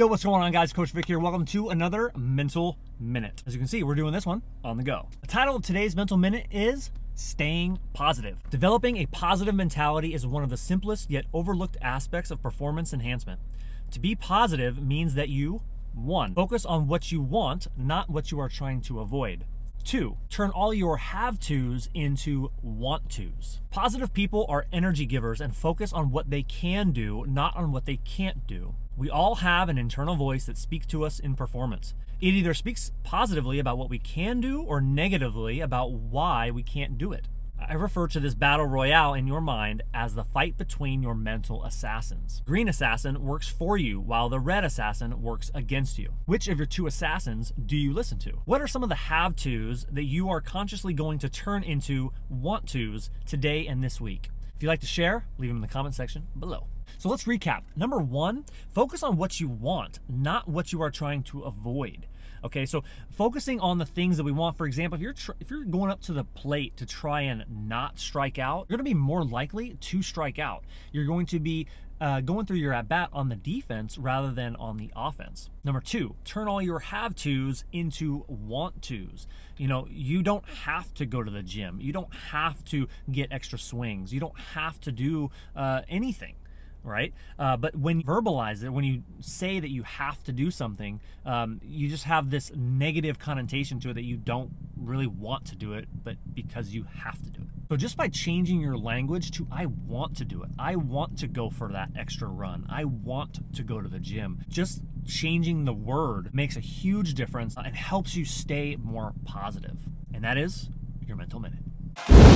Yo, what's going on, guys? Coach Vic here. Welcome to another Mental Minute. As you can see, we're doing this one on the go. The title of today's Mental Minute is Staying Positive. Developing a positive mentality is one of the simplest yet overlooked aspects of performance enhancement. To be positive means that you, one, focus on what you want, not what you are trying to avoid. Two, turn all your have tos into want tos. Positive people are energy givers and focus on what they can do, not on what they can't do. We all have an internal voice that speaks to us in performance. It either speaks positively about what we can do or negatively about why we can't do it. I refer to this battle royale in your mind as the fight between your mental assassins. Green assassin works for you while the red assassin works against you. Which of your two assassins do you listen to? What are some of the have tos that you are consciously going to turn into want tos today and this week? If you'd like to share, leave them in the comment section below. So let's recap. Number one, focus on what you want, not what you are trying to avoid. Okay, so focusing on the things that we want. For example, if you're tr- if you're going up to the plate to try and not strike out, you're going to be more likely to strike out. You're going to be uh, going through your at bat on the defense rather than on the offense. Number two, turn all your have tos into want tos. You know, you don't have to go to the gym. You don't have to get extra swings. You don't have to do uh, anything right? Uh, but when you verbalize it, when you say that you have to do something, um, you just have this negative connotation to it that you don't really want to do it, but because you have to do it. So just by changing your language to I want to do it, I want to go for that extra run, I want to go to the gym, just changing the word makes a huge difference and helps you stay more positive. And that is your mental minute.